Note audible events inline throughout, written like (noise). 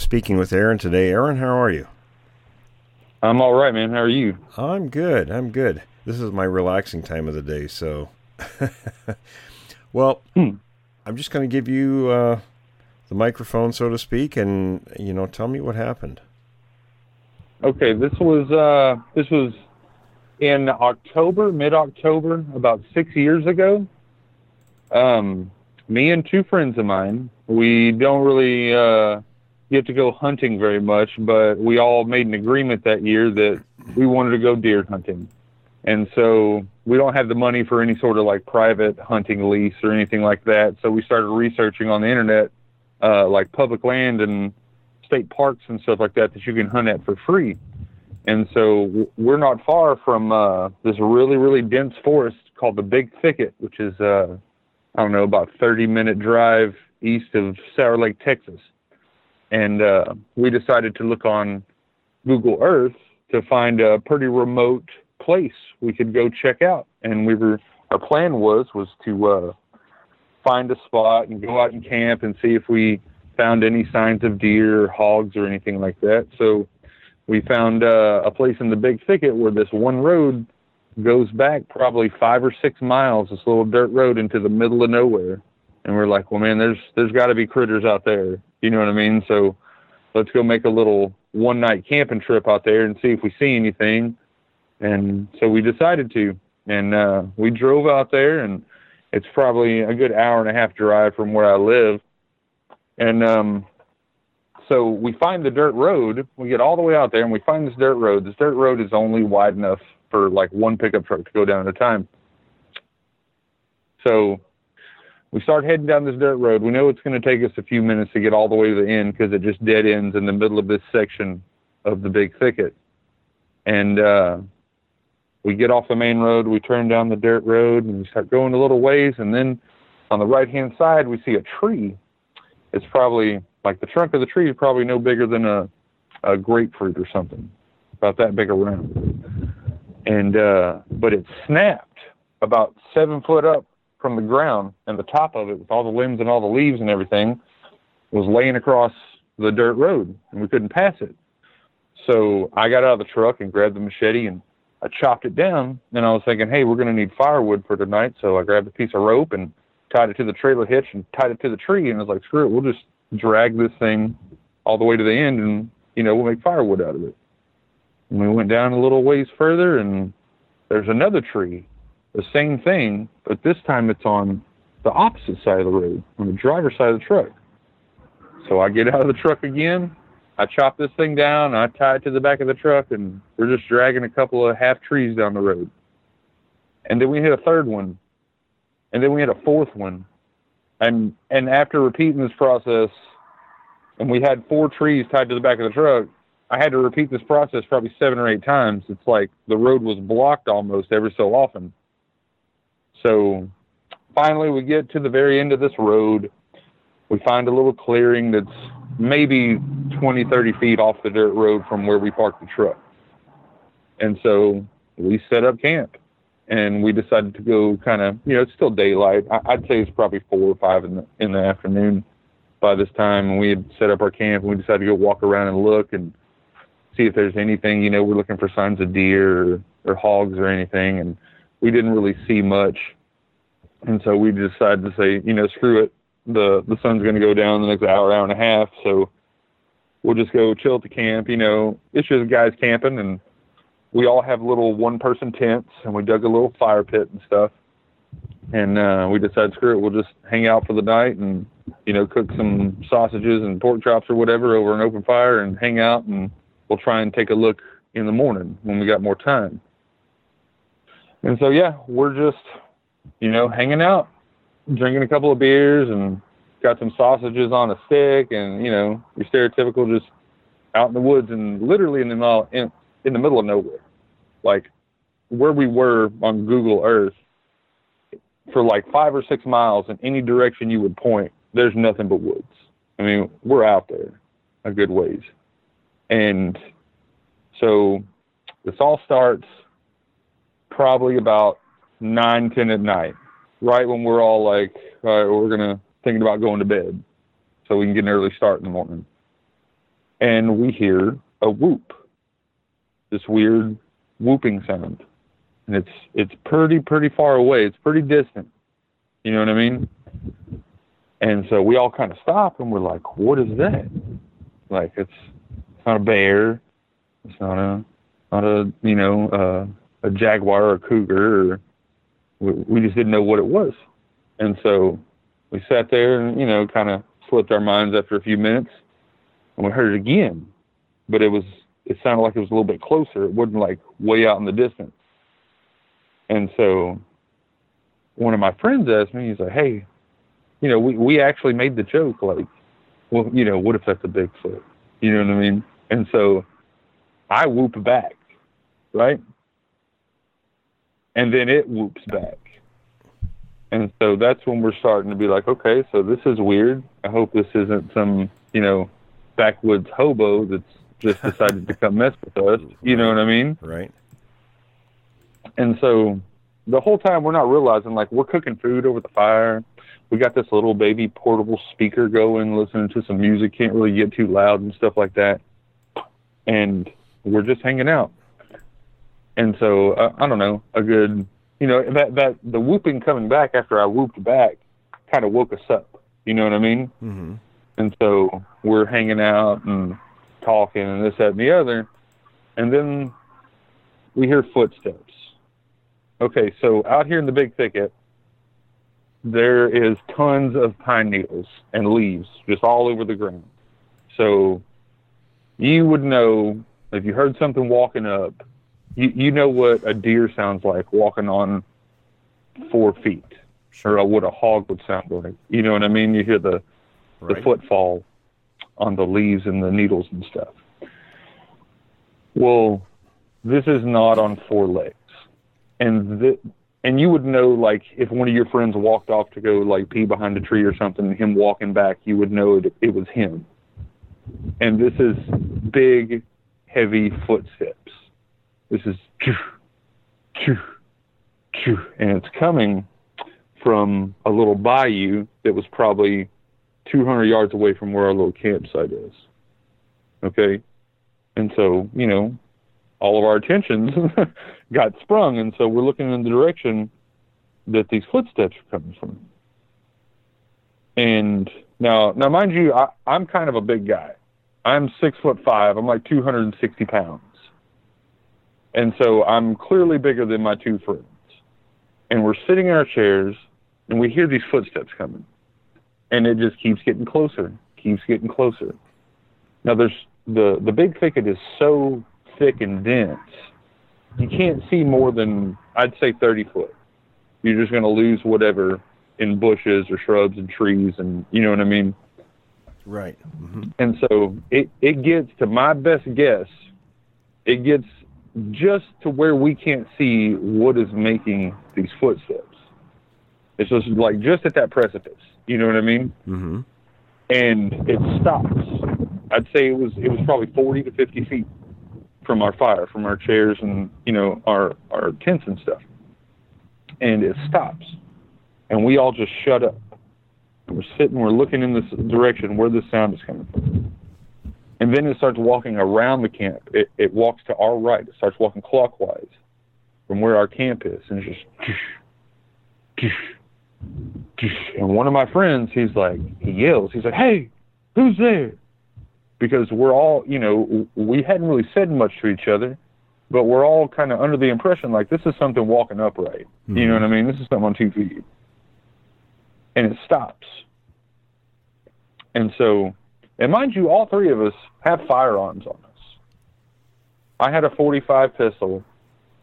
Speaking with Aaron today. Aaron, how are you? I'm all right, man. How are you? I'm good. I'm good. This is my relaxing time of the day, so. (laughs) well, Hmm. I'm just going to give you uh, the microphone, so to speak, and you know, tell me what happened. Okay, this was uh this was in October, mid October, about six years ago. Um, me and two friends of mine, we don't really uh, get to go hunting very much, but we all made an agreement that year that we wanted to go deer hunting. And so we don't have the money for any sort of like private hunting lease or anything like that. So we started researching on the internet, uh, like public land and state parks and stuff like that that you can hunt at for free. And so we're not far from uh, this really, really dense forest called the Big Thicket, which is, uh, I don't know, about 30 minute drive east of Sour Lake, Texas. And uh, we decided to look on Google Earth to find a pretty remote place we could go check out. And we were, our plan was, was to uh, find a spot and go out and camp and see if we found any signs of deer or hogs or anything like that. So we found uh, a place in the big thicket where this one road goes back probably five or six miles, this little dirt road into the middle of nowhere. And we're like, well, man, there's there's got to be critters out there. You know what I mean? So let's go make a little one night camping trip out there and see if we see anything. And so we decided to, and uh, we drove out there, and it's probably a good hour and a half drive from where I live. And um, so we find the dirt road. We get all the way out there, and we find this dirt road. This dirt road is only wide enough for like one pickup truck to go down at a time. So we start heading down this dirt road. We know it's going to take us a few minutes to get all the way to the end because it just dead ends in the middle of this section of the big thicket. And uh, we get off the main road, we turn down the dirt road, and we start going a little ways. And then on the right hand side, we see a tree. It's probably like the trunk of the tree is probably no bigger than a, a grapefruit or something, about that big around. And uh, but it snapped about seven foot up from the ground, and the top of it, with all the limbs and all the leaves and everything, was laying across the dirt road, and we couldn't pass it. So I got out of the truck and grabbed the machete and I chopped it down. And I was thinking, hey, we're going to need firewood for tonight. So I grabbed a piece of rope and tied it to the trailer hitch and tied it to the tree. And I was like, screw it, we'll just drag this thing all the way to the end and, you know, we'll make firewood out of it. And we went down a little ways further and there's another tree, the same thing, but this time it's on the opposite side of the road, on the driver's side of the truck. So I get out of the truck again. I chop this thing down. I tie it to the back of the truck, and we're just dragging a couple of half trees down the road. And then we hit a third one, and then we hit a fourth one, and and after repeating this process, and we had four trees tied to the back of the truck. I had to repeat this process probably seven or eight times. It's like the road was blocked almost every so often. So finally, we get to the very end of this road. We find a little clearing that's maybe 20, 30 feet off the dirt road from where we parked the truck. And so we set up camp and we decided to go kind of, you know, it's still daylight. I, I'd say it's probably four or five in the, in the afternoon by this time. And we had set up our camp and we decided to go walk around and look and see if there's anything, you know, we're looking for signs of deer or, or hogs or anything. And we didn't really see much. And so we decided to say, you know, screw it. The, the sun's going to go down in the next hour, hour and a half. So we'll just go chill at the camp. You know, it's just guys camping and we all have little one person tents and we dug a little fire pit and stuff. And uh, we decided, screw it, we'll just hang out for the night and, you know, cook some sausages and pork chops or whatever over an open fire and hang out and we'll try and take a look in the morning when we got more time. And so, yeah, we're just, you know, hanging out, drinking a couple of beers and got some sausages on a stick, and you know, your stereotypical just out in the woods and literally in the middle in, in the middle of nowhere, like where we were on Google Earth for like five or six miles in any direction you would point. There's nothing but woods. I mean, we're out there a good ways, and so this all starts probably about nine, ten at night, right when we're all like, all right, we're gonna thinking about going to bed, so we can get an early start in the morning. And we hear a whoop, this weird whooping sound, and it's it's pretty pretty far away. It's pretty distant. You know what I mean? And so we all kind of stop and we're like, what is that? Like it's it's not a bear, it's not a not a you know uh, a jaguar or a cougar or we, we just didn't know what it was. And so we sat there and, you know, kind of slipped our minds after a few minutes and we heard it again. But it was, it sounded like it was a little bit closer. It wasn't like way out in the distance. And so one of my friends asked me, he's like, hey, you know, we, we actually made the joke, like, well, you know, what if that's a Bigfoot? You know what I mean? And so I whoop back, right? And then it whoops back. And so that's when we're starting to be like, okay, so this is weird. I hope this isn't some, you know, backwoods hobo that's just decided to come mess with us. (laughs) You know what I mean? Right. And so the whole time we're not realizing like we're cooking food over the fire. We got this little baby portable speaker going, listening to some music, can't really get too loud and stuff like that. And we're just hanging out. And so uh, I don't know, a good, you know, that that the whooping coming back after I whooped back kind of woke us up. You know what I mean? Mm-hmm. And so we're hanging out and talking and this, that, and the other. And then we hear footsteps. Okay, so out here in the big thicket, there is tons of pine needles and leaves just all over the ground. So you would know if you heard something walking up, you, you know what a deer sounds like walking on four feet, or what a hog would sound like. You know what I mean? You hear the the footfall on the leaves and the needles and stuff. Well, this is not on four legs, and th- and you would know like if one of your friends walked off to go like pee behind a tree or something, and him walking back, you would know it, it was him. And this is big, heavy footsteps. This is and it's coming from a little bayou that was probably 200 yards away from where our little campsite is. Okay. And so, you know, all of our attentions (laughs) got sprung. And so we're looking in the direction that these footsteps are coming from. And now, now, mind you, I, I'm kind of a big guy. I'm six foot five. I'm like 260 pounds. And so I'm clearly bigger than my two friends. And we're sitting in our chairs and we hear these footsteps coming and it just keeps getting closer, keeps getting closer. Now there's the the big thicket is so thick and dense, you can't see more than I'd say 30 foot. You're just going to lose whatever in bushes or shrubs and trees, and you know what I mean. Right. hmm And so it it gets to my best guess, it gets just to where we can't see what is making these footsteps. It's just like just at that precipice. You know what I mean? hmm and it stops. I'd say it was it was probably 40 to 50 feet from our fire, from our chairs and you know our our tents and stuff. And it stops, and we all just shut up. We're sitting, we're looking in this direction where the sound is coming from. And then it starts walking around the camp. It it walks to our right. It starts walking clockwise from where our camp is, and it's just. And one of my friends, he's like, he yells, he's like, "Hey, who's there?" Because we're all, you know, we hadn't really said much to each other, but we're all kind of under the impression like this is something walking upright. You know mm-hmm. what I mean? This is something on two feet, and it stops. And so, and mind you, all three of us have firearms on us. I had a 45 pistol.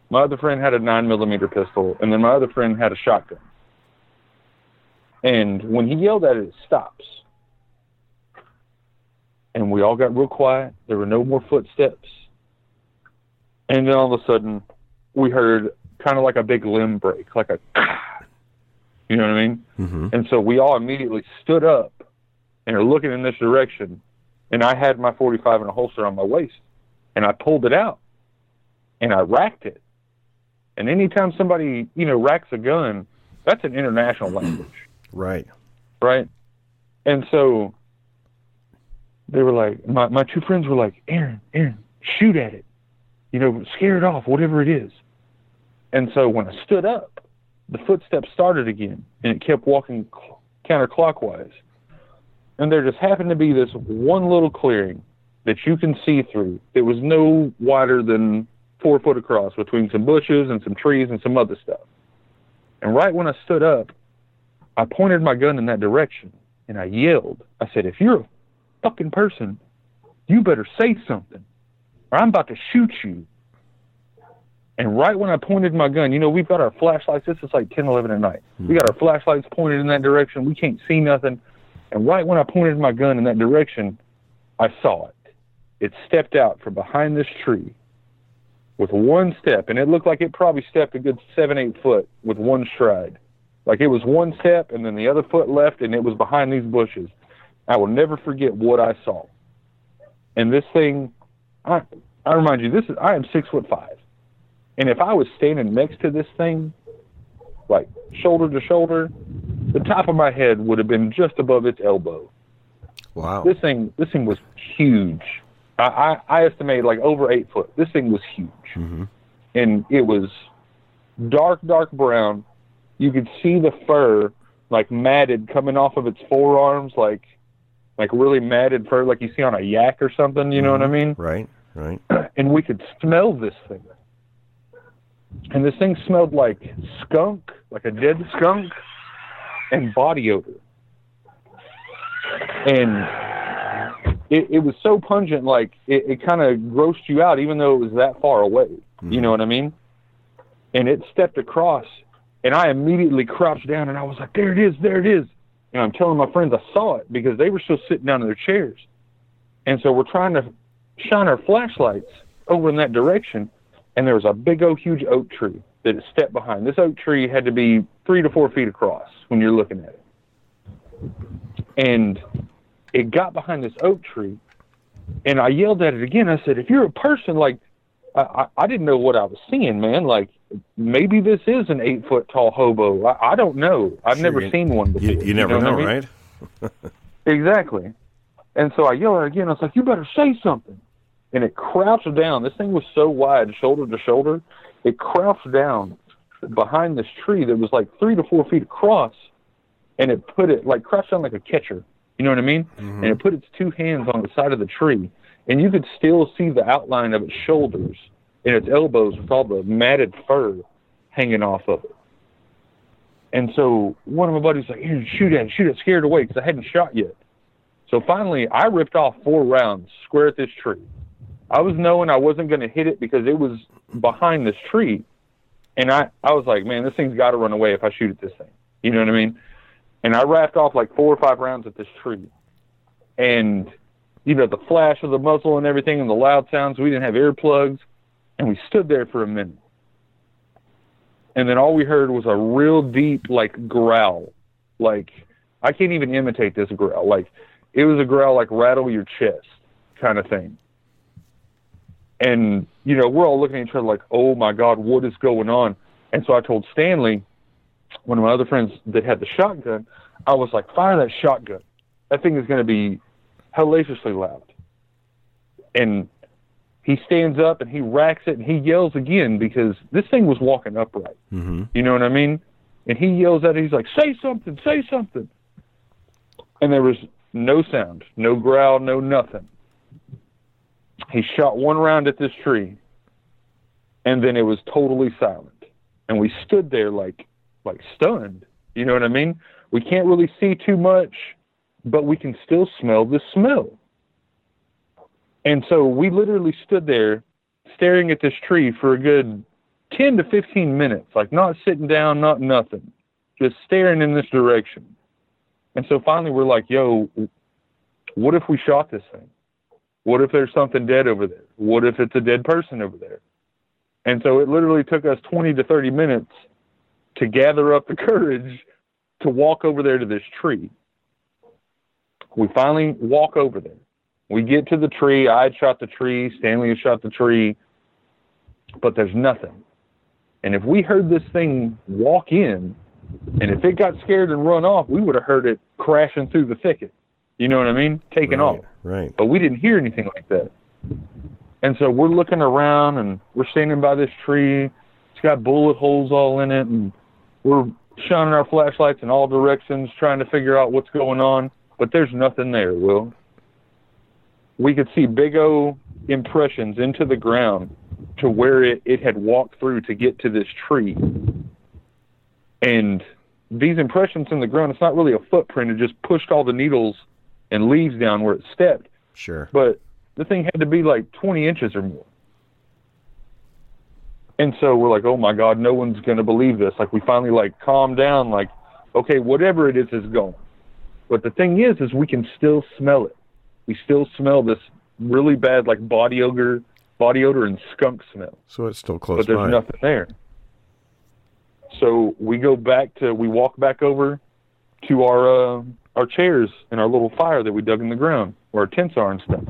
My other friend had a nine millimeter pistol, and then my other friend had a shotgun. And when he yelled at it, it stops. and we all got real quiet. There were no more footsteps. And then all of a sudden, we heard kind of like a big limb break, like a, (clears throat) you know what I mean? Mm-hmm. And so we all immediately stood up and are looking in this direction. And I had my 45 in a holster on my waist, and I pulled it out, and I racked it. And anytime somebody, you know, racks a gun, that's an international (clears throat) language Right. right? And so they were like, my, my two friends were like, Aaron, Aaron, shoot at it. You know, scare it off, whatever it is. And so when I stood up, the footsteps started again, and it kept walking cl- counterclockwise. And there just happened to be this one little clearing that you can see through. It was no wider than four foot across between some bushes and some trees and some other stuff. And right when I stood up, I pointed my gun in that direction and I yelled. I said, If you're a fucking person, you better say something or I'm about to shoot you. And right when I pointed my gun, you know, we've got our flashlights. This is like 10, 11 at night. We hmm. got our flashlights pointed in that direction. We can't see nothing. And right when I pointed my gun in that direction, I saw it. It stepped out from behind this tree with one step, and it looked like it probably stepped a good seven, eight foot with one stride. Like it was one step, and then the other foot left, and it was behind these bushes. I will never forget what I saw. And this thing, I, I remind you, this is I am six foot five, and if I was standing next to this thing, like shoulder to shoulder, the top of my head would have been just above its elbow. Wow. This thing, this thing was huge. I, I, I estimate like over eight foot. This thing was huge, mm-hmm. and it was dark, dark brown. You could see the fur like matted coming off of its forearms, like like really matted fur, like you see on a yak or something. You know what I mm-hmm. mean? Right. Right. (clears throat) and we could smell this thing. And this thing smelled like skunk, like a dead skunk, and body odor. And it, it was so pungent, like it, it kind of grossed you out, even though it was that far away. You mm-hmm. know what I mean? And it stepped across, and I immediately crouched down, and I was like, "There it is, there it is." And I'm telling my friends I saw it because they were still sitting down in their chairs. And so we're trying to shine our flashlights over in that direction, and there was a big old huge oak tree that it stepped behind. This oak tree had to be three to four feet across when you're looking at it. And it got behind this oak tree, and I yelled at it again. I said, "If you're a person, like, I, I, didn't know what I was seeing, man. Like, maybe this is an eight foot tall hobo. I, I don't know. I've Sure, never you- seen one before. You, you never what know, I mean? right? (laughs) Exactly. And so I yelled at it again. I was like, "You better say something!" And it crouched down. This thing was so wide, shoulder to shoulder. It crouched down behind this tree that was like three to four feet across, and it put it like crouched down like a catcher. You know what I mean? Mm-hmm. And it put its two hands on the side of the tree, and you could still see the outline of its shoulders and its elbows with all the matted fur hanging off of it. And so one of my buddies was like, "Aaron, shoot at it, shoot it, scared away because I hadn't shot yet. So finally, I ripped off four rounds square at this tree. I was knowing I wasn't going to hit it because it was behind this tree. And I, I was like, man, this thing's got to run away if I shoot at this thing. You know what I mean? And I wrapped off like four or five rounds at this tree. And, you know, the flash of the muzzle and everything and the loud sounds, we didn't have earplugs. And we stood there for a minute. And then all we heard was a real deep, like, growl. Like, I can't even imitate this growl. Like, it was a growl like rattle your chest kind of thing. And, you know, we're all looking at each other like, oh my God, what is going on? And so I told Stanley, one of my other friends that had the shotgun, I was like, fire that shotgun. That thing is going to be hellaciously loud. And he stands up and he racks it and he yells again because this thing was walking upright. Mm-hmm. You know what I mean? And he yells at it. He's like, "Say something! Say something!" And there was no sound, no growl, no nothing. He shot one round at this tree, and then it was totally silent. And we stood there like, like stunned. You know what I mean? We can't really see too much, but we can still smell the smell. And so we literally stood there staring at this tree for a good 10 to 15 minutes, like not sitting down, not nothing, just staring in this direction. And so finally we're like, yo, what if we shot this thing? What if there's something dead over there? What if it's a dead person over there? And so it literally took us 20 to 30 minutes to gather up the (laughs) courage to walk over there to this tree. We finally walk over there. We get to the tree. I had shot the tree. Stanley had shot the tree. But there's nothing. And if we heard this thing walk in, and if it got scared and run off, we would have heard it crashing through the thicket. You know what I mean? Taking right, off. Right. But we didn't hear anything like that. And so we're looking around and we're standing by this tree. It's got bullet holes all in it, and we're shining our flashlights in all directions, trying to figure out what's going on. But there's nothing there, Will. We could see big O impressions into the ground to where it, it had walked through to get to this tree. And these impressions in the ground, it's not really a footprint. It just pushed all the needles and leaves down where it stepped. Sure. But the thing had to be like 20 inches or more. And so we're like, oh my God, no one's going to believe this. Like we finally like calmed down, like, okay, whatever it is is gone. But the thing is, is we can still smell it. We still smell this really bad like body odor, body odor and skunk smell. So it's still close But there's by. nothing there. So we go back to we walk back over to our uh, our chairs and our little fire that we dug in the ground where our tents are and stuff.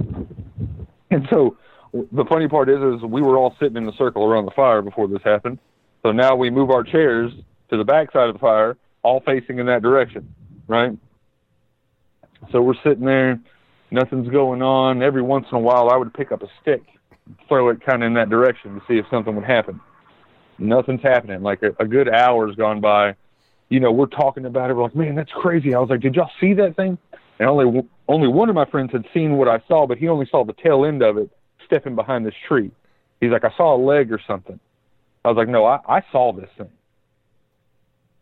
And so the funny part is, is we were all sitting in a circle around the fire before this happened. So now we move our chairs to the back side of the fire, all facing in that direction, right? So we're sitting there, nothing's going on. Every once in a while, I would pick up a stick, throw it kind of in that direction to see if something would happen. Nothing's happening. Like a, a good hour's gone by. You know, we're talking about it. We're like, man, that's crazy. I was like, did y'all see that thing? And only only one of my friends had seen what I saw, but he only saw the tail end of it stepping behind this tree. He's like, I saw a leg or something. I was like, no, I, I saw this thing.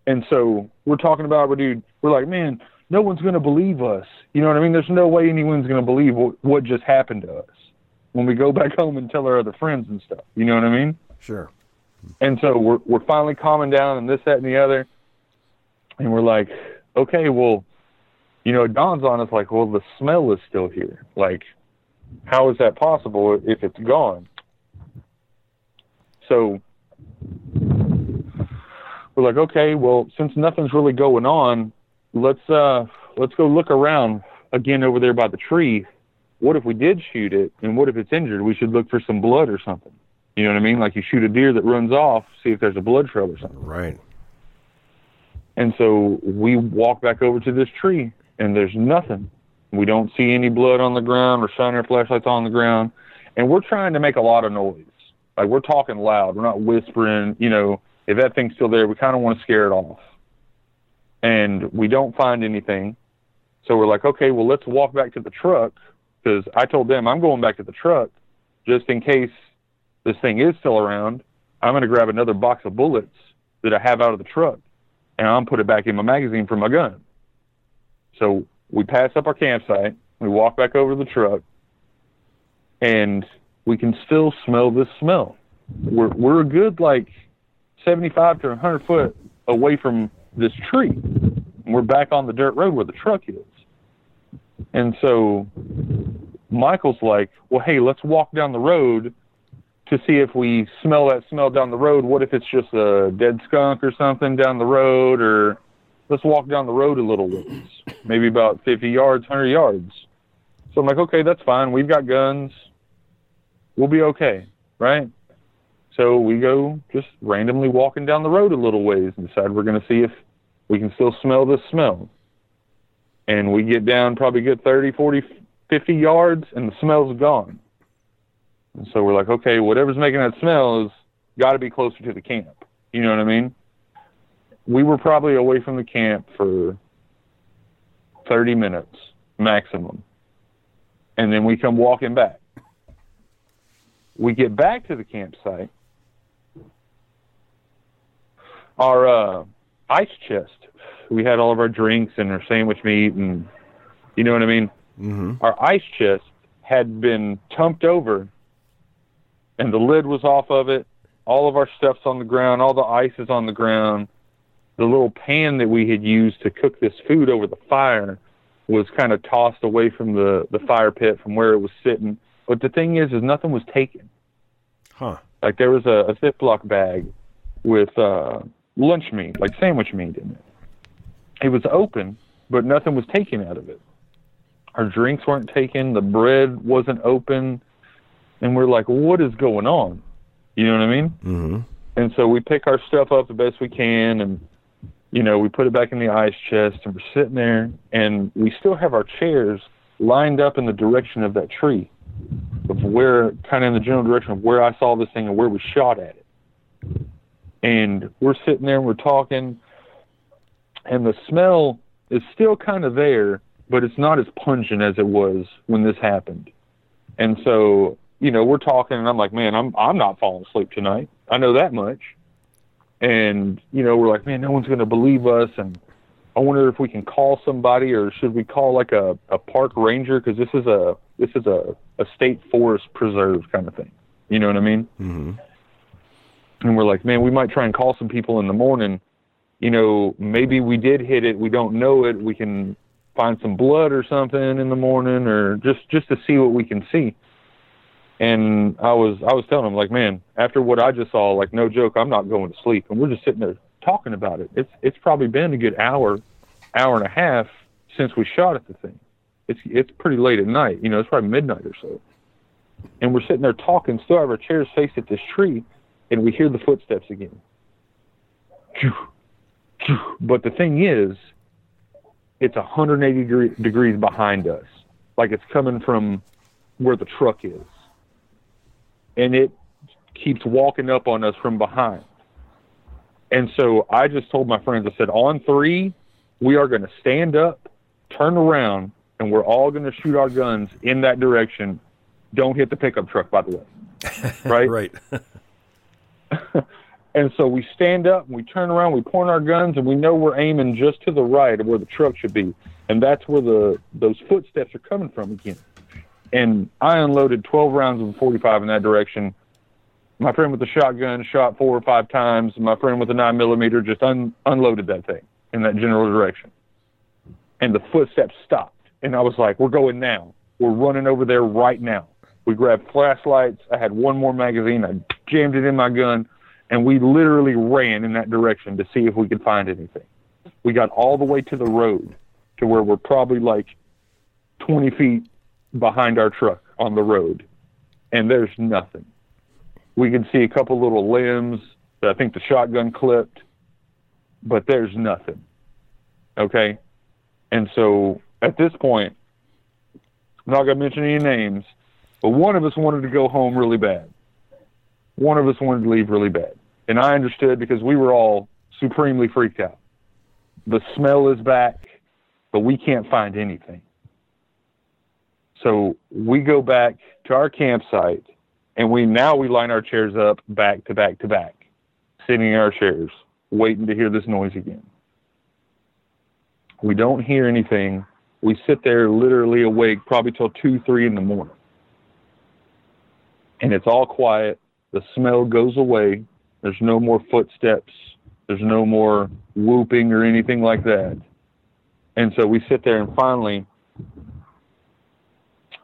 And so we're talking about it, dude. We're like, man, no one's going to believe us. You know what I mean? There's no way anyone's going to believe what, what just happened to us when we go (laughs) back home and tell our other friends and stuff. You know what I mean? Sure. And so we're we're finally calming down and this, that, and the other. And we're like, okay, well, you know, it dawns on us like, well, the smell is still here. Like, how is that possible if it's gone? So we're like, okay, well, since nothing's really going on, let's uh let's go look around again over there by the tree. What if we did shoot it and what if it's injured? We should look for some blood or something. You know what I mean? Like you shoot a deer that runs off, see if there's a blood trail or something. Right. And so we walk back over to this tree, and there's nothing. We don't see any blood on the ground or shine our flashlights on the ground. And we're trying to make a lot of noise. Like we're talking loud. We're not whispering. You know, if that thing's still there, we kind of want to scare it off. And we don't find anything. So we're like, okay, well, let's walk back to the truck because I told them I'm going back to the truck just in case this thing is still around. I'm going to grab another box of bullets that I have out of the truck and I'm put it back in my magazine for my gun. So we pass up our campsite, we walk back over to the truck, and we can still smell this smell. We're we're a good like 75 to 100 foot away from this tree. And we're back on the dirt road where the truck is. And so Michael's like, "Well, hey, let's walk down the road to see if we smell that smell down the road. What if it's just a dead skunk or something down the road? Or let's walk down the road a little ways, maybe about 50 yards, 100 yards. So I'm like, okay, that's fine. We've got guns. We'll be okay, right? So we go just randomly walking down the road a little ways and decide we're going to see if we can still smell this smell. And we get down probably good 30, 40, 50 yards, and the smell's gone. And so we're like, okay, whatever's making that smell has got to be closer to the camp. You know what I mean? We were probably away from the camp for 30 minutes maximum. And then we come walking back. We get back to the campsite. Our uh, ice chest, we had all of our drinks and our sandwich meat, and you know what I mean? Mm-hmm. Our ice chest had been tumped over and the lid was off of it. All of our stuff's on the ground. All the ice is on the ground. The little pan that we had used to cook this food over the fire was kind of tossed away from the, the fire pit from where it was sitting. But the thing is, is nothing was taken. Huh. Like there was a, a Ziploc bag with uh, lunch meat, like sandwich meat in it. It was open, but nothing was taken out of it. Our drinks weren't taken. The bread wasn't open, and we're like, "What is going on?" You know what I mean? Mm-hmm. And so we pick our stuff up the best we can, and you know we put it back in the ice chest, and we're sitting there, and we still have our chairs lined up in the direction of that tree, of where, kind of in the general direction of where I saw this thing and where we shot at it. And we're sitting there and we're talking, and the smell is still kind of there, but it's not as pungent as it was when this happened. And so, you know, we're talking, and I'm like, man, I'm I'm not falling asleep tonight. I know that much. And you know, we're like, man, no one's going to believe us, and I wonder if we can call somebody, or should we call like a a park ranger because this is a this is a a state forest preserve kind of thing. You know what I mean? Mm-hmm. and we're like, man, we might try and call some people in the morning. You know, maybe we did hit it. We don't know it. We can find some blood or something in the morning, or just just to see what we can see. And I was I was telling him like, man, after what I just saw, like no joke, I'm not going to sleep. And we're just sitting there talking about it. It's it's probably been a good hour, hour and a half since we shot at the thing. It's it's pretty late at night. You know, it's probably midnight or so. And we're sitting there talking, still have our chairs faced at this tree, and we hear the footsteps again. But the thing is, it's 180 degree, degrees behind us, like it's coming from where the truck is, and it keeps walking up on us from behind. And so I just told my friends, I said, on three, we are going to stand up, turn around, and we're all going to shoot our guns in that direction. Don't hit the pickup truck, by the way. (laughs) Right? Right. (laughs) And so we stand up and we turn around, we point our guns, and we know we're aiming just to the right of where the truck should be. And that's where the those footsteps are coming from again. And I unloaded 12 rounds of 45 in that direction. My friend with the shotgun shot four or five times. My friend with the nine millimeter just un- unloaded that thing in that general direction. And the footsteps stopped. And I was like, we're going now. We're running over there right now. We grabbed flashlights. I had one more magazine. I jammed it in my gun and we literally ran in that direction to see if we could find anything. We got all the way to the road to where we're probably like 20 feet behind our truck on the road, and there's nothing. We can see a couple little limbs that I think the shotgun clipped, but there's nothing. Okay? And so at this point, I'm not going to mention any names, but one of us wanted to go home really bad one of us wanted to leave really bad. And I understood because we were all supremely freaked out. The smell is back, but we can't find anything. So we go back to our campsite and we now we line our chairs up back to back to back, sitting in our chairs, waiting to hear this noise again. We don't hear anything. We sit there literally awake probably till two, three in the morning. And it's all quiet the smell goes away. There's no more footsteps. There's no more whooping or anything like that. And so we sit there, and finally,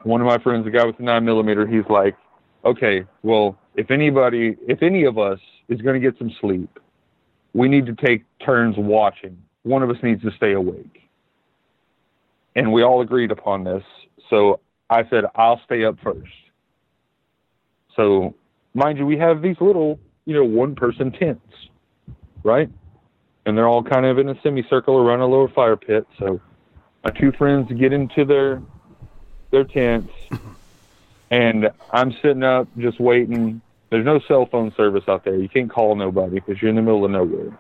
one of my friends, the guy with the nine millimeter, he's like, "Okay, well, if anybody, if any of us is going to get some sleep, we need to take turns watching. One of us needs to stay awake." And we all agreed upon this. So I said, "I'll stay up first. So mind you, we have these little, you know, one person tents, right? And they're all kind of in a semicircle around a little fire pit. So my two friends get into their their tents (laughs) and I'm sitting up just waiting. There's no cell phone service out there. You can't call nobody because you're in the middle of nowhere.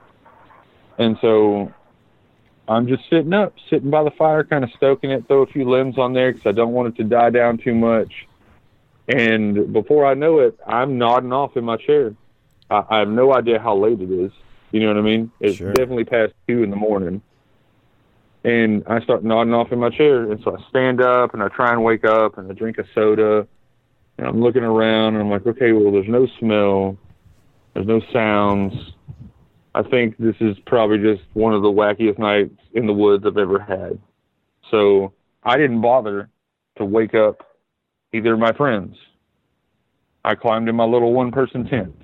And so I'm just sitting up, sitting by the fire, kind of stoking it, throw a few limbs on there because I don't want it to die down too much. And before I know it, I'm nodding off in my chair. I, I have no idea how late it is. You know what I mean? It's Sure. definitely past two in the morning. And I start nodding off in my chair. And so I stand up and I try and wake up and I drink a soda. And I'm looking around and I'm like, okay, well, there's no smell. There's no sounds. I think this is probably just one of the wackiest nights in the woods I've ever had. So I didn't bother to wake up either of my friends. I climbed in my little one person tent,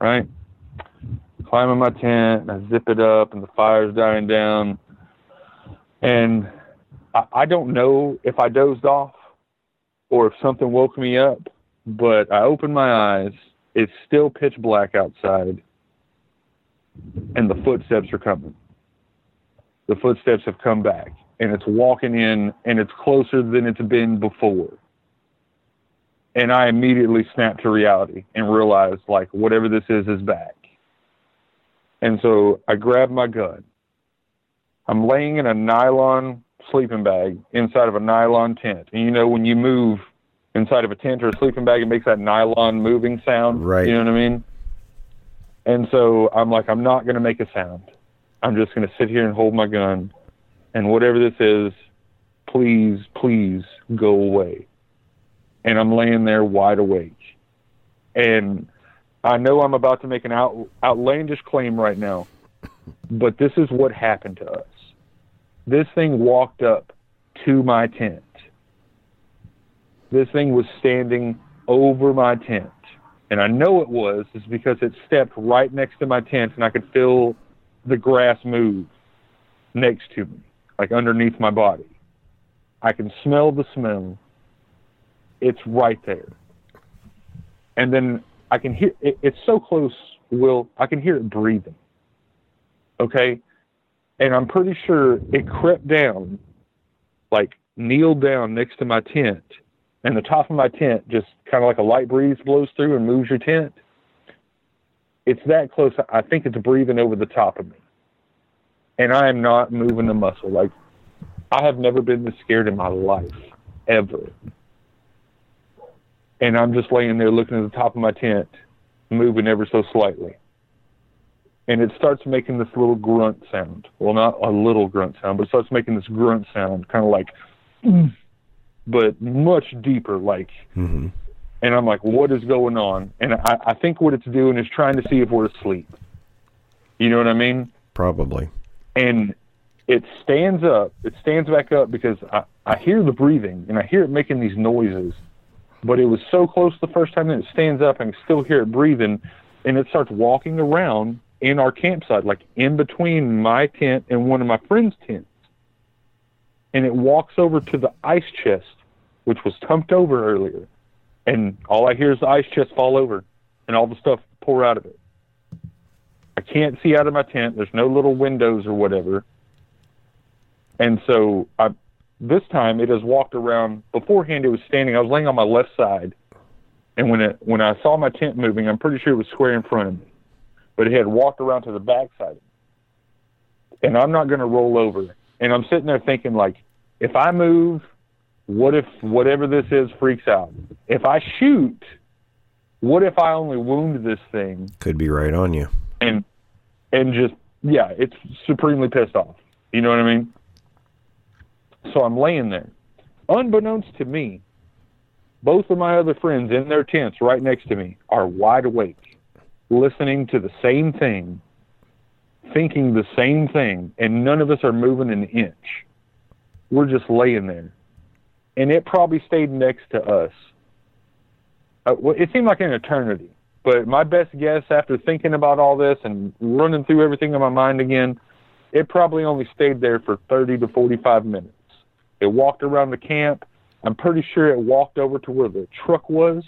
right? Climb in my tent, I zip it up, and the fire's dying down. And I, I don't know if I dozed off or if something woke me up, but I opened my eyes. It's still pitch black outside, and the footsteps are coming. The footsteps have come back, and it's walking in, and it's closer than it's been before. And I immediately snapped to reality and realized, like, whatever this is, is back. And so I grabbed my gun. I'm laying in a nylon sleeping bag inside of a nylon tent. And you know, when you move inside of a tent or a sleeping bag, it makes that nylon moving sound. Right. You know what I mean? And so I'm like, I'm not going to make a sound. I'm just going to sit here and hold my gun. And whatever this is, please, please go away. And I'm laying there wide awake. And I know I'm about to make an out, outlandish claim right now, but this is what happened to us. This thing walked up to my tent. This thing was standing over my tent. And I know it was is because it stepped right next to my tent and I could feel the grass move next to me, like underneath my body. I can smell the smell. It's right there. And then I can hear it, it's so close, Will, I can hear it breathing. Okay? And I'm pretty sure it crept down, like kneeled down next to my tent, and the top of my tent just kind of like a light breeze blows through and moves your tent. It's that close. I think it's breathing over the top of me. And I am not moving a muscle. Like, I have never been this scared in my life, ever. And I'm just laying there looking at the top of my tent, moving ever so slightly. And it starts making this little grunt sound. Well, not a little grunt sound, but it starts making this grunt sound, kind of like, (clears throat) but much deeper, like. hmm And I'm like, what is going on? And I, I think what it's doing is trying to see if we're asleep. You know what I mean? Probably. and it stands up. It stands back up because I, I hear the breathing and I hear it making these noises. But it was so close the first time that it stands up and I still hear it breathing, and it starts walking around in our campsite, like in between my tent and one of my friends' tents. And it walks over to the ice chest, which was tumped over earlier. And all I hear is the ice chest fall over and all the stuff pour out of it. I can't see out of my tent. There's no little windows or whatever. And so I, this time it has walked around. Beforehand, it was standing. I was laying on my left side, and when it when I saw my tent moving, I'm pretty sure it was square in front of me, but it had walked around to the back side. And I'm not going to roll over. And I'm sitting there thinking, like, if I move, what if whatever this is freaks out? If I shoot, what if I only wound this thing Could be right on you. and and just yeah, it's supremely pissed off. You know what I mean? So I'm laying there. Unbeknownst to me, both of my other friends in their tents right next to me are wide awake, listening to the same thing, thinking the same thing, and none of us are moving an inch. We're just laying there. And it probably stayed next to us. Uh, well, it seemed like an eternity. But my best guess after thinking about all this and running through everything in my mind again, it probably only stayed there for 30 to 45 minutes. It walked around the camp. I'm pretty sure it walked over to where the truck was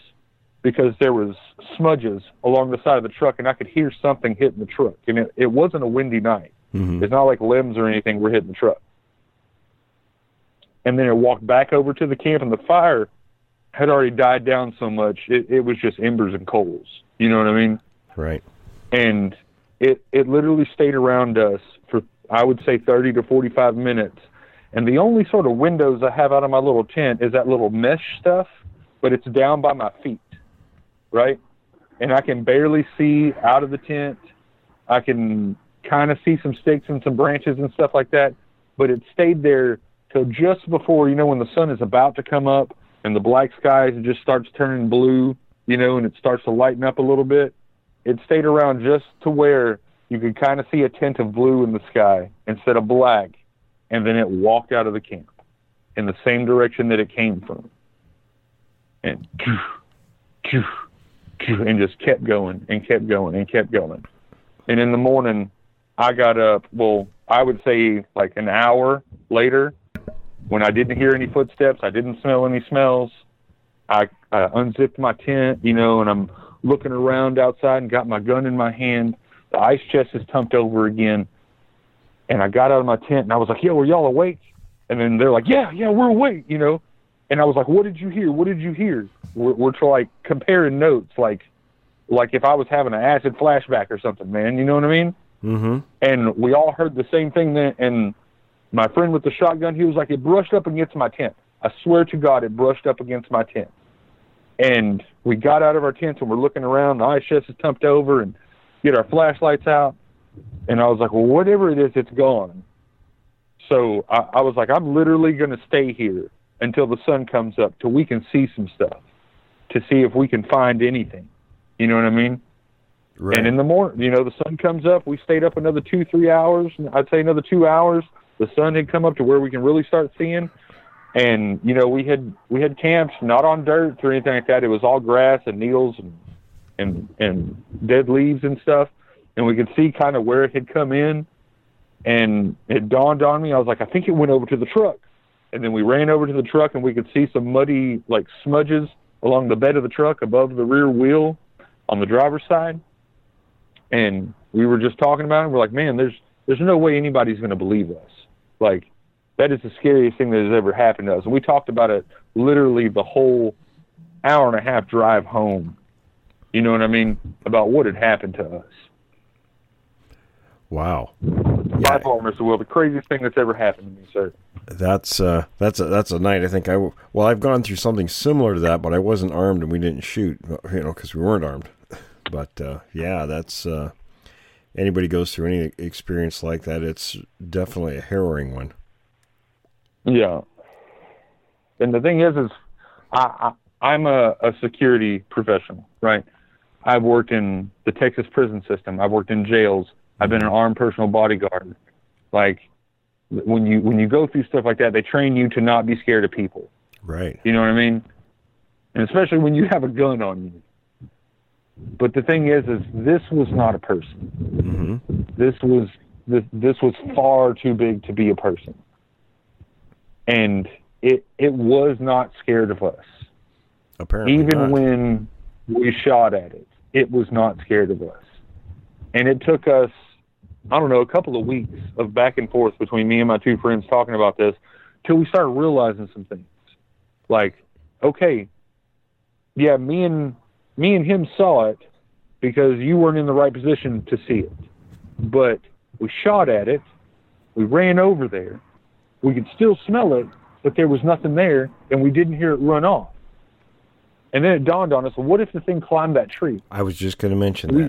because there was smudges along the side of the truck and I could hear something hitting the truck. And it, it wasn't a windy night. hmm It's not like limbs or anything were hitting the truck. And then it walked back over to the camp, and the fire had already died down so much it, it was just embers and coals. You know what I mean? Right. And it it literally stayed around us for I would say 30 to 45 minutes. And the only sort of windows I have out of my little tent is that little mesh stuff, but it's down by my feet, right? And I can barely see out of the tent. I can kind of see some sticks and some branches and stuff like that, but it stayed there till just before, you know, when the sun is about to come up and the black skies just starts turning blue, you know, and it starts to lighten up a little bit. It stayed around just to where you could kind of see a tint of blue in the sky instead of black, and then it walked out of the camp in the same direction that it came from. and (laughs) and just kept going and kept going and kept going. And in the morning, I got up. Well, I would say like an hour later, when I didn't hear any footsteps, I didn't smell any smells. I, unzipped my tent, you know, and I'm looking around outside and got my gun in my hand. The ice chest is tumped over again. And I got out of my tent and I was like, yo, are y'all awake? And then they're like, yeah, yeah, we're awake, you know. And I was like, what did you hear? What did you hear? We're, we're like comparing notes, like, like if I was having an acid flashback or something, man. You know what I mean? Mm-hmm. And we all heard the same thing then. And my friend with the shotgun, he was like, it brushed up against my tent. I swear to God, it brushed up against my tent. And we got out of our tents and we're looking around. The ice chest is tumped over and get our flashlights out. And I was like, well, whatever it is, it's gone. So I, I was like, I'm literally going to stay here until the sun comes up, till we can see some stuff, to see if we can find anything. You know what I mean? Right. And in the morning, you know, the sun comes up. We stayed up another two, three hours. I'd say another two hours. The sun had come up to where we can really start seeing. And you know, we had we had camps not on dirt or anything like that. It was all grass and needles and and and dead leaves and stuff. And we could see kind of where it had come in. And it dawned on me. I was like, I think it went over to the truck. And then we ran over to the truck and we could see some muddy like smudges along the bed of the truck above the rear wheel on the driver's side and we were just talking about it. We're like, man, there's there's no way anybody's going to believe us. Like that is the scariest thing that has ever happened to us. And we talked about it literally the whole hour and a half drive home. You know what I mean? About what had happened to us. Wow. By far, Mr. Will, the craziest thing that's ever happened to me, sir. That's uh, that's a that's a night. I think I well, I've gone through something similar to that, but I wasn't armed and we didn't shoot. You know, because we weren't armed. (laughs) But uh, yeah, that's uh, anybody goes through any experience like that, it's definitely a harrowing one. Yeah. And the thing is, is I, I I'm a, a security professional, right? I've worked in the Texas prison system. I've worked in jails. I've been an armed personal bodyguard. Like when you when you go through stuff like that, they train you to not be scared of people. Right. You know what I mean? And especially when you have a gun on you. But the thing is, is this was not a person. Mm-hmm. This was this this was far too big to be a person, and it it was not scared of us. Apparently, Even not. when we shot at it, it was not scared of us. And it took us, I don't know, a couple of weeks of back and forth between me and my two friends talking about this till we started realizing some things. Like, okay, yeah, me and me and him saw it because you weren't in the right position to see it. But we shot at it, we ran over there, we could still smell it, but there was nothing there, and we didn't hear it run off. And then it dawned on us, well, what if the thing climbed that tree? I was just going to mention We-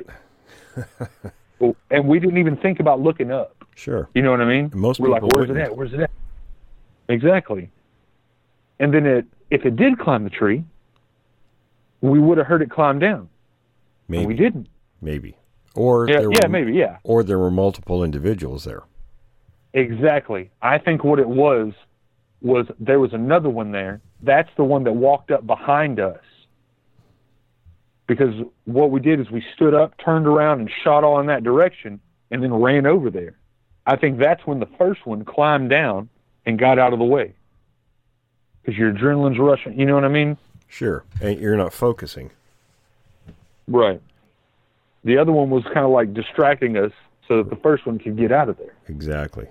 that. (laughs) And we didn't even think about looking up. Sure. You know what I mean? Most We're like, where's it at? Where's it at? Exactly. And then it, if it did climb the tree, we would have heard it climb down. Maybe. And we didn't. Maybe. Or Yeah, there yeah, maybe, yeah. Or there were multiple individuals there. Exactly. I think what it was was there was another one there. That's the one that walked up behind us. Because what we did is we stood up, turned around, and shot all in that direction, and then ran over there. I think that's when the first one climbed down and got out of the way. Because your adrenaline's rushing. You know what I mean? Sure. And you're not focusing. Right. The other one was kind of like distracting us so that the first one could get out of there. Exactly.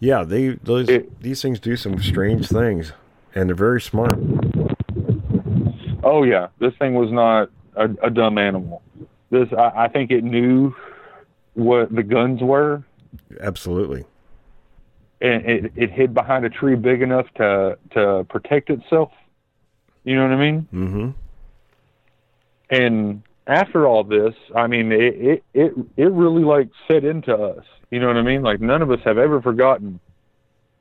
Yeah, they those these things do some strange things, and they're very smart. Oh yeah, this thing was not a, a dumb animal. This I, I think it knew what the guns were, Absolutely. and it, it hid behind a tree big enough to to protect itself. You know what I mean? Mm-hmm. And after all this, I mean, it it it, it really like set into us. You know what I mean? Like none of us have ever forgotten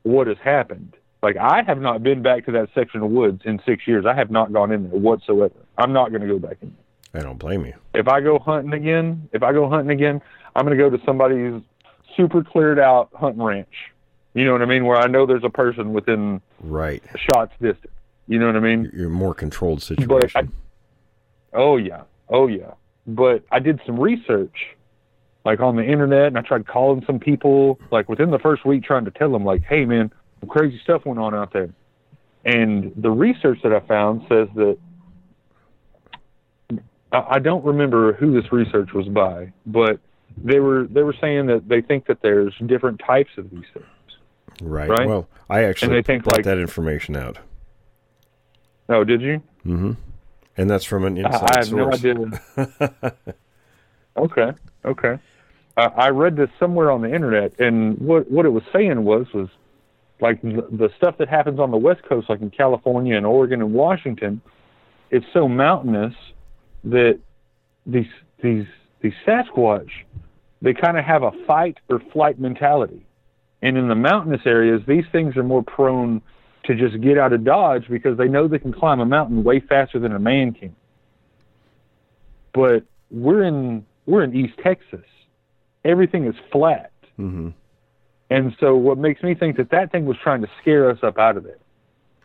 what has happened. Like I have not been back to that section of woods in six years. I have not gone in there whatsoever. I'm not going to go back in there. I don't blame you. if I go hunting again, if I go hunting again, I'm going to go to somebody's super cleared out hunting ranch You know what I mean? Where I know there's a person within Right. shot's distance. You know what I mean? You're more controlled But I, situation. oh yeah, oh yeah. But I did some research, like on the internet, and I tried calling some people, like within the first week, trying to tell them, like, hey man, some crazy stuff went on out there. And the research that I found says that I, don't remember who this research was by, but they were they were saying that they think that there's different types of these things. right. right? Well, I actually they think, like- that information out. Oh, did you? Mm-hmm. And that's from an inside I have source. no idea. (laughs) okay, okay. I I read this somewhere on the internet, and what what it was saying was was like the, the stuff that happens on the West Coast, like in California and Oregon and Washington, it's so mountainous that these these these Sasquatch they kind of have a fight or flight mentality, and in the mountainous areas, these things are more prone to just get out of dodge because they know they can climb a mountain way faster than a man can. But we're in we're in East Texas. Everything is flat, hmm and so what makes me think that that thing was trying to scare us up out of there.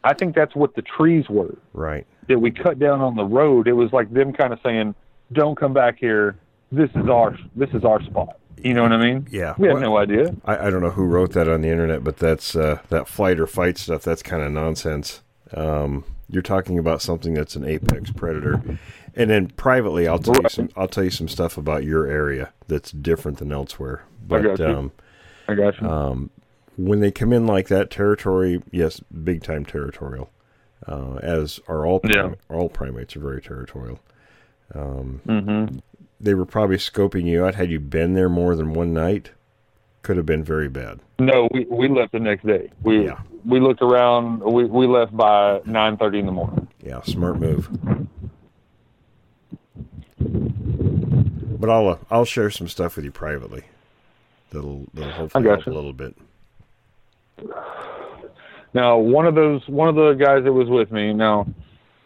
I think that's what the trees were Right. that we cut down on the road. It was like them kind of saying, "Don't come back here. This is our this is our spot." You know what I mean? Yeah. We had Well- no idea. I, I don't know who wrote that on the internet, but that's uh, that flight or fight stuff. That's kind of nonsense. Um, you're talking about something that's an apex predator, and then privately, I'll tell you some. I'll tell you some stuff about your area that's different than elsewhere. But um, I got you. um, when they come in like that territory, yes, big time territorial. Uh, as are all Yeah. all primates are very territorial. hmm They were probably scoping you out. Had you been there more than one night, could have been very bad. No, we we left the next day. We Yeah. we looked around. We we left by nine thirty in the morning. Yeah, smart move. But I'll uh, I'll share some stuff with you privately. That'll that'll hopefully help gotcha. a little bit. Now, one of those, one of the guys that was with me. Now,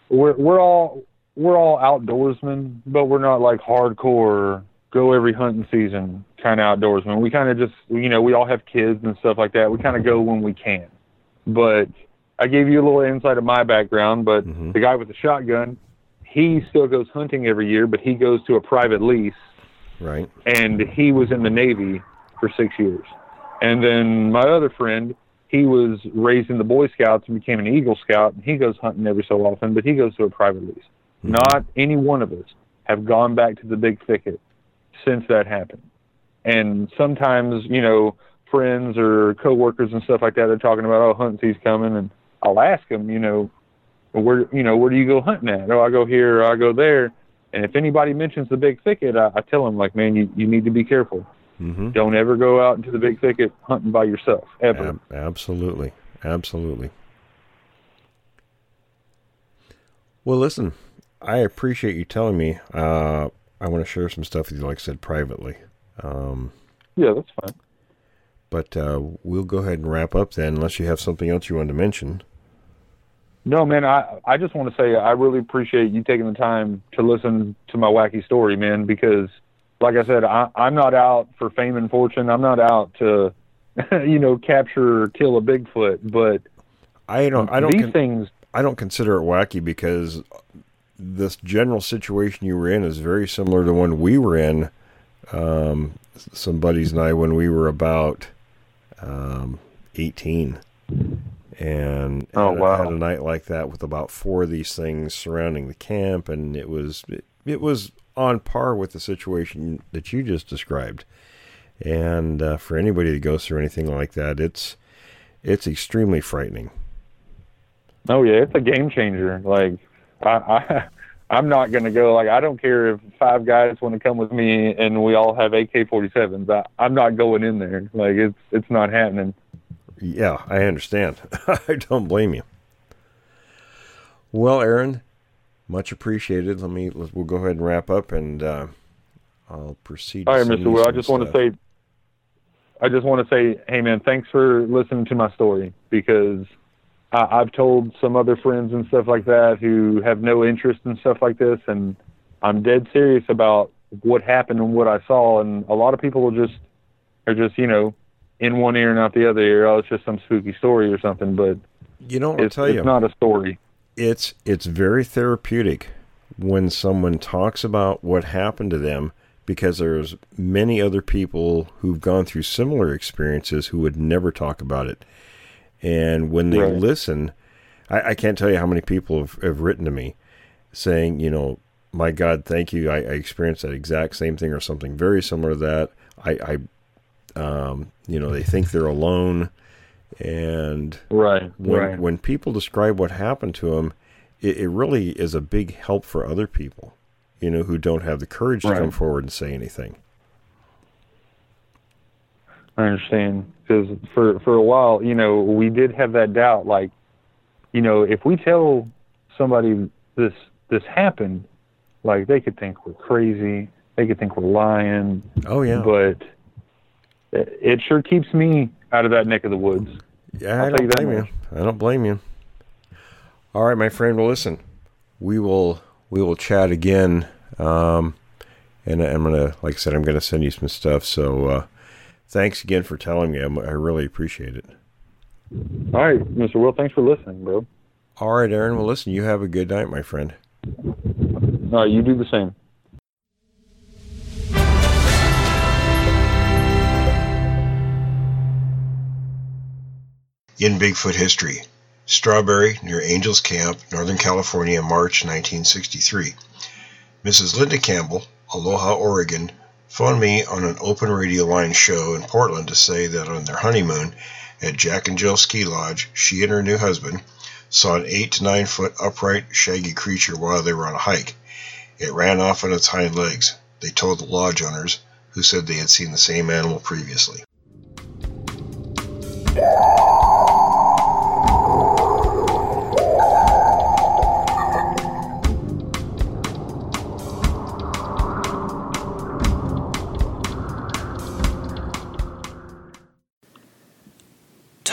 we're we're all we're all outdoorsmen, but we're not like hardcore go every hunting season kind of outdoorsmen. We kind of just, you know, we all have kids and stuff like that. We kind of go when we can. But I gave you a little insight of my background. But Mhm. the guy with the shotgun, he still goes hunting every year, but he goes to a private lease Right. and he was in the Navy for six years. And then my other friend, he was raised in the Boy Scouts and became an Eagle Scout, and he goes hunting every so often, but he goes to a private lease. Mm-hmm. Not any one of us have gone back to the big thicket since that happened. And sometimes, you know, friends or coworkers and stuff like that are talking about, oh, hunting season's coming, and I'll ask them, you know, where, you know, where do you go hunting at? Oh, I go here, or I go there. And if anybody mentions the big thicket, I, I tell them, like, man, you, you need to be careful. Mm-hmm. Don't ever go out into the big thicket hunting by yourself, ever. Ab- absolutely. Absolutely. Well, listen, I appreciate you telling me. Uh, I want to share some stuff with you, like I said, privately. Um, Yeah, that's fine. but uh, we'll go ahead and wrap up then, unless you have something else you wanted to mention. No, man, I I just want to say I really appreciate you taking the time to listen to my wacky story, man, because like I said, I I'm not out for fame and fortune. I'm not out to (laughs) you know, capture or kill a Bigfoot, but I don't. I don't. these con- things I don't consider it wacky because this general situation you were in is very similar to one we were in. Um, some buddies and I when we were about um, eighteen, and Oh, had, a- wow. had a night like that with about four of these things surrounding the camp, and it was it, it was on par with the situation that you just described. And uh, for anybody that goes through anything like that, it's it's extremely frightening. Oh yeah, it's a game changer. Like I, I (laughs) I'm not gonna go. Like I don't care if five guys want to come with me and we all have AK-47s. I, I'm not going in there. Like it's it's not happening. Yeah, I understand. (laughs) I don't blame you. Well, Aaron, much appreciated. Let me let's, we'll go ahead and wrap up, and uh, I'll proceed. All right, Mr. Will. I just want to say, I just want to say, hey man, thanks for listening to my story because I, I've told some other friends and stuff like that who have no interest in stuff like this, and I'm dead serious about what happened and what I saw, and a lot of people will just are just you know in one ear and out the other ear. Oh, it's just some spooky story or something. But You know, I'll it's, tell it's you, not a story. It's it's very therapeutic when someone talks about what happened to them because there's many other people who've gone through similar experiences who would never talk about it. And when they Right. listen, I, I can't tell you how many people have, have written to me saying, you know, my God, thank you. I, I experienced that exact same thing or something very similar to that. I, I um, you know, they think they're alone. And Right. when right. when people describe what happened to them, it, it really is a big help for other people, you know, who don't have the courage to come forward and say anything. I understand because for for a while, you know, we did have that doubt. Like, you know, if we tell somebody this this happened, like they could think we're crazy. They could think we're lying. Oh yeah, But it, it sure keeps me out of that neck of the woods. Yeah. I I'll don't you that blame you. I don't blame you. All right, my friend. Well, listen, we will we will chat again. Um, and I'm gonna, like I said, I'm gonna send you some stuff. So, uh, thanks again for telling me. I'm, I really appreciate it. All right, Mr. Will, thanks for listening, bro. All right, Aaron. Well, listen, you have a good night, my friend. All right, you do the same. In Bigfoot history, Strawberry near Angels Camp, Northern California, March 1963. Mrs. Linda Campbell, Aloha, Oregon, phoned me on an open radio line show in Portland to say that on their honeymoon at Jack and Jill Ski Lodge, she and her new husband saw an 8 to 9 foot upright, shaggy creature while they were on a hike. It ran off on its hind legs. They told the lodge owners, who said they had seen the same animal previously.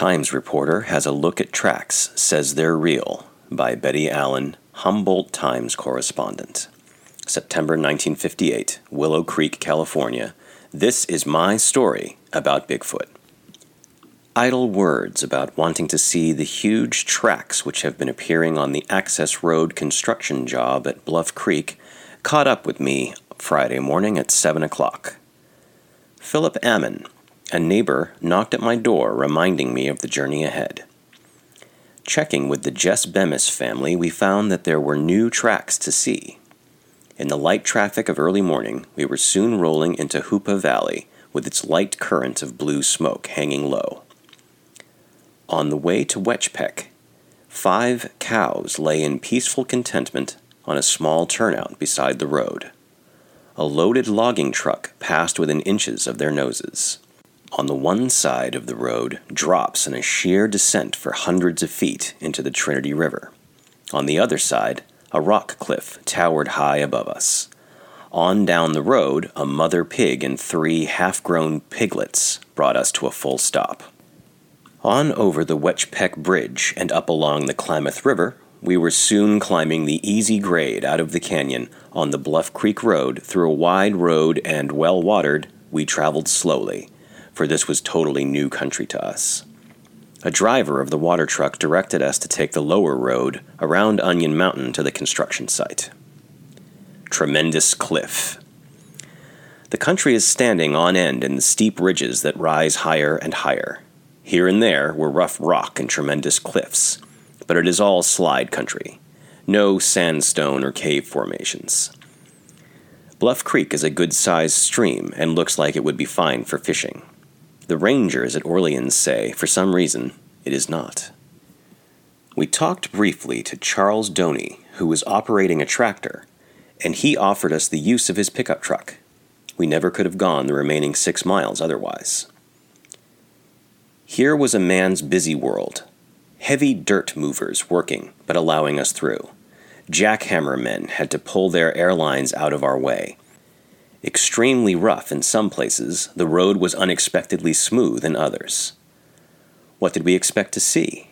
Times reporter has a look at tracks, says they're real, by Betty Allen, Humboldt Times correspondent. September 1958, Willow Creek, California. This is my story about Bigfoot. Idle words about wanting to see the huge tracks which have been appearing on the access road construction job at Bluff Creek caught up with me Friday morning at 7 o'clock. Philip Ammon, a neighbor, knocked at my door reminding me of the journey ahead. Checking with the Jess Bemis family, we found that there were new tracks to see. In the light traffic of early morning, we were soon rolling into Hoopa Valley with its light current of blue smoke hanging low. On the way to Weitchpec, five cows lay in peaceful contentment on a small turnout beside the road. A loaded logging truck passed within inches of their noses. On the one side of the road drops in a sheer descent for hundreds of feet into the Trinity River. On the other side, a rock cliff towered high above us. On down the road, a mother pig and three half grown piglets brought us to a full stop. On over the Weitchpec Bridge and up along the Klamath River, we were soon climbing the easy grade out of the canyon on the Bluff Creek Road through a wide road and well watered, we traveled slowly, for this was totally new country to us. A driver of the water truck directed us to take the lower road around Onion Mountain to the construction site. Tremendous cliff. The country is standing on end in the steep ridges that rise higher and higher. Here and there were rough rock and tremendous cliffs, but it is all slide country. No sandstone or cave formations. Bluff Creek is a good sized stream and looks like it would be fine for fishing. The rangers at Orleans say, for some reason, it is not. We talked briefly to Charles Doney, who was operating a tractor, and he offered us the use of his pickup truck. We never could have gone the remaining six miles otherwise. Here was a man's busy world. Heavy dirt movers working, but allowing us through. Jackhammer men had to pull their airlines out of our way. Extremely rough in some places, the road was unexpectedly smooth in others. What did we expect to see?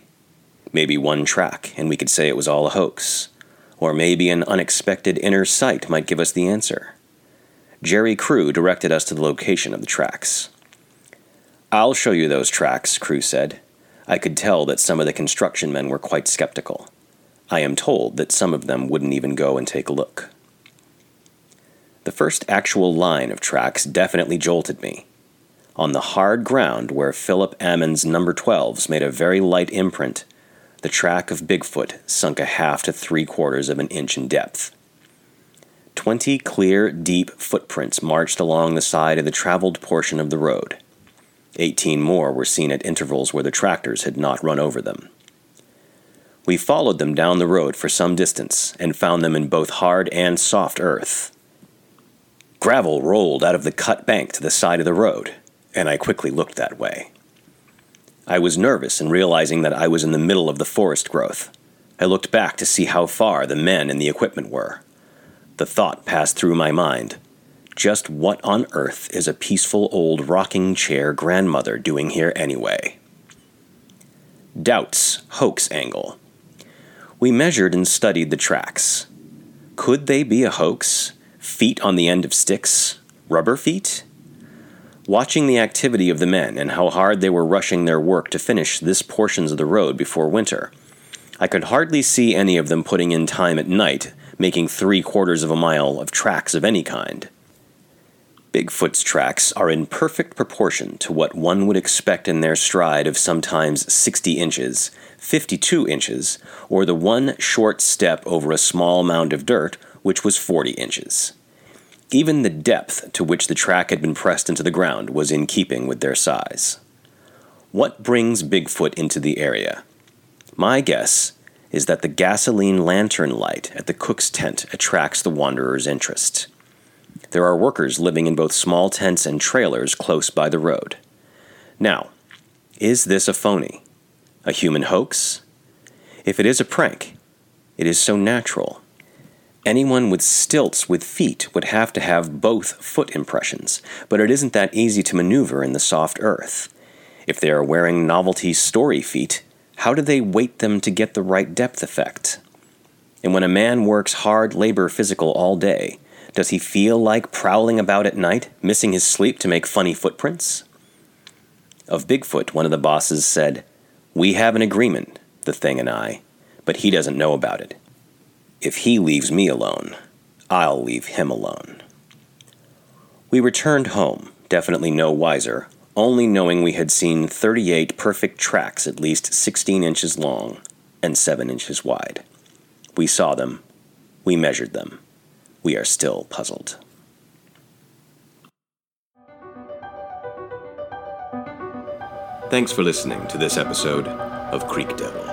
Maybe one track, and we could say it was all a hoax. Or maybe an unexpected inner sight might give us the answer. Jerry Crew directed us to the location of the tracks. I'll show you those tracks, Crew said. I could tell that some of the construction men were quite skeptical. I am told that some of them wouldn't even go and take a look. The first actual line of tracks definitely jolted me. On the hard ground where Philip Ammon's number 12s made a very light imprint, the track of Bigfoot sunk a half to three quarters of an inch in depth. Twenty clear, deep footprints marched along the side of the traveled portion of the road. Eighteen more were seen at intervals where the tractors had not run over them. We followed them down the road for some distance and found them in both hard and soft earth. Gravel rolled out of the cut bank to the side of the road, and I quickly looked that way. I was nervous in realizing that I was in the middle of the forest growth. I looked back to see how far the men and the equipment were. The thought passed through my mind just what on earth is a peaceful old rocking chair grandmother doing here anyway? Doubts, hoax angle. We measured and studied the tracks. Could they be a hoax? Feet on the end of sticks? Rubber feet? Watching the activity of the men and how hard they were rushing their work to finish this portions of the road before winter, I could hardly see any of them putting in time at night, making three quarters of a mile of tracks of any kind. Bigfoot's tracks are in perfect proportion to what one would expect in their stride of sometimes 60 inches, 52 inches, or the one short step over a small mound of dirt, which was 40 inches. Even the depth to which the track had been pressed into the ground was in keeping with their size. What brings Bigfoot into the area? My guess is that the gasoline lantern light at the cook's tent attracts the wanderer's interest. There are workers living in both small tents and trailers close by the road. Now, is this a phony? A human hoax? If it is a prank, it is so natural Anyone with stilts with feet would have to have both foot impressions, but it isn't that easy to maneuver in the soft earth. If they are wearing novelty story feet, how do they weight them to get the right depth effect? And when a man works hard labor physical all day, does he feel like prowling about at night, missing his sleep to make funny footprints? Of Bigfoot, one of the bosses said, We have an agreement, the thing and I, but he doesn't know about it. If he leaves me alone, I'll leave him alone. We returned home, definitely no wiser, only knowing we had seen 38 perfect tracks at least 16 inches long and 7 inches wide. We saw them. We measured them. We are still puzzled. Thanks for listening to this episode of Creek Devil.